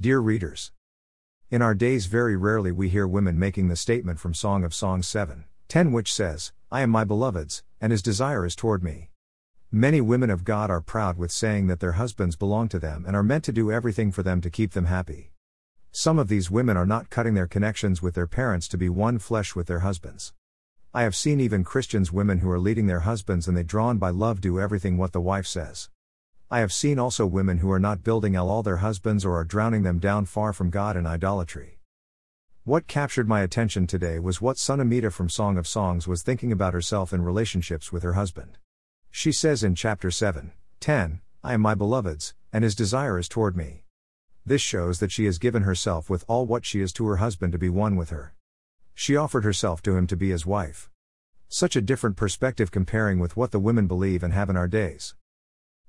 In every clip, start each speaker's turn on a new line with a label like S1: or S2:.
S1: Dear readers, in our days, very rarely we hear women making the statement from Song of Songs 7 10, which says, I am my beloved's, and his desire is toward me. Many women of God are proud with saying that their husbands belong to them and are meant to do everything for them to keep them happy. Some of these women are not cutting their connections with their parents to be one flesh with their husbands. I have seen even Christians women who are leading their husbands and they drawn by love do everything what the wife says. I have seen also women who are not building all their husbands or are drowning them down far from God in idolatry. What captured my attention today was what Sunamita from Song of Songs was thinking about herself in relationships with her husband. She says in chapter 7, 10, I am my beloved's, and his desire is toward me. This shows that she has given herself with all what she is to her husband to be one with her. She offered herself to him to be his wife. Such a different perspective comparing with what the women believe and have in our days.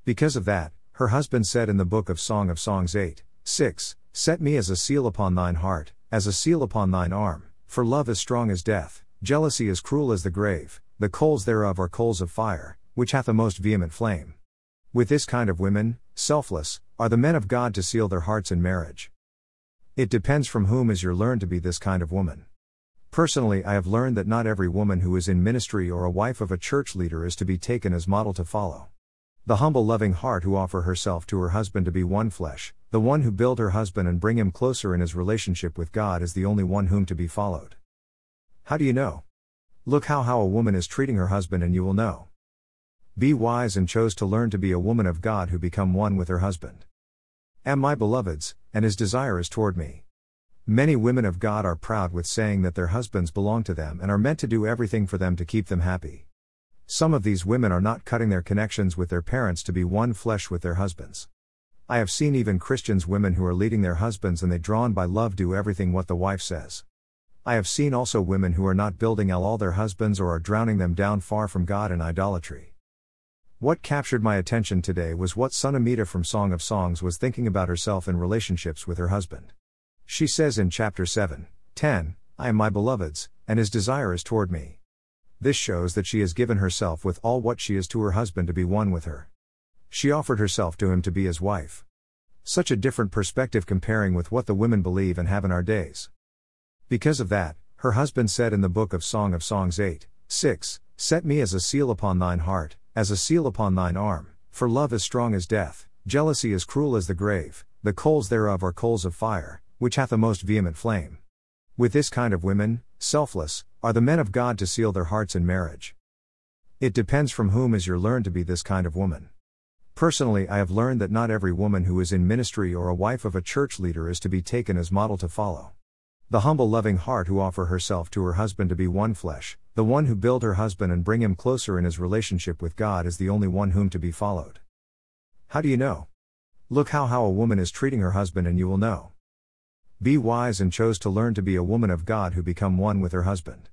S1: Because of that, her husband said in the book of Song of Songs 8, 6, Set me as a seal upon thine heart, as a seal upon thine arm, for love is strong as death, jealousy is cruel as the grave, the coals thereof are coals of fire, which hath a most vehement flame. With this kind of women, selfless, are the men of God to seal their hearts in marriage. It depends from whom is your learned to be this kind of woman. Personally, I have learned that not every woman who is in ministry or a wife of a church leader is to be taken as model to follow. The humble loving heart who offer herself to her husband to be one flesh, the one who build her husband and bring him closer in his relationship with God is the only one whom to be followed. How do you know? Look how how a woman is treating her husband and you will know. Be wise and chose to learn to be a woman of God who become one with her husband. Am my beloved's, and his desire is toward me. Many women of God are proud with saying that their husbands belong to them and are meant to do everything for them to keep them happy. Some of these women are not cutting their connections with their parents to be one flesh with their husbands. I have seen even Christians women who are leading their husbands and they drawn by love do everything what the wife says. I have seen also women who are not building all their husbands or are drowning them down far from God in idolatry. What captured my attention today was what Sunamita from Song of Songs was thinking about herself in relationships with her husband. She says in chapter 7, 10, I am my beloved's, and his desire is toward me. This shows that she has given herself with all what she is to her husband to be one with her. She offered herself to him to be his wife. Such a different perspective comparing with what the women believe and have in our days. Because of that, her husband said in the book of Song of Songs 8, 6, Set me as a seal upon thine heart, as a seal upon thine arm, for love is strong as death, jealousy is cruel as the grave, the coals thereof are coals of fire, which hath a most vehement flame. With this kind of women, selfless, are the men of God to seal their hearts in marriage. It depends from whom is your learn to be this kind of woman. Personally, I have learned that not every woman who is in ministry or a wife of a church leader is to be taken as model to follow. The humble loving heart who offer herself to her husband to be one flesh, the one who build her husband and bring him closer in his relationship with God is the only one whom to be followed. How do you know? Look how how a woman is treating her husband and you will know. Be wise and chose to learn to be a woman of God who become one with her husband.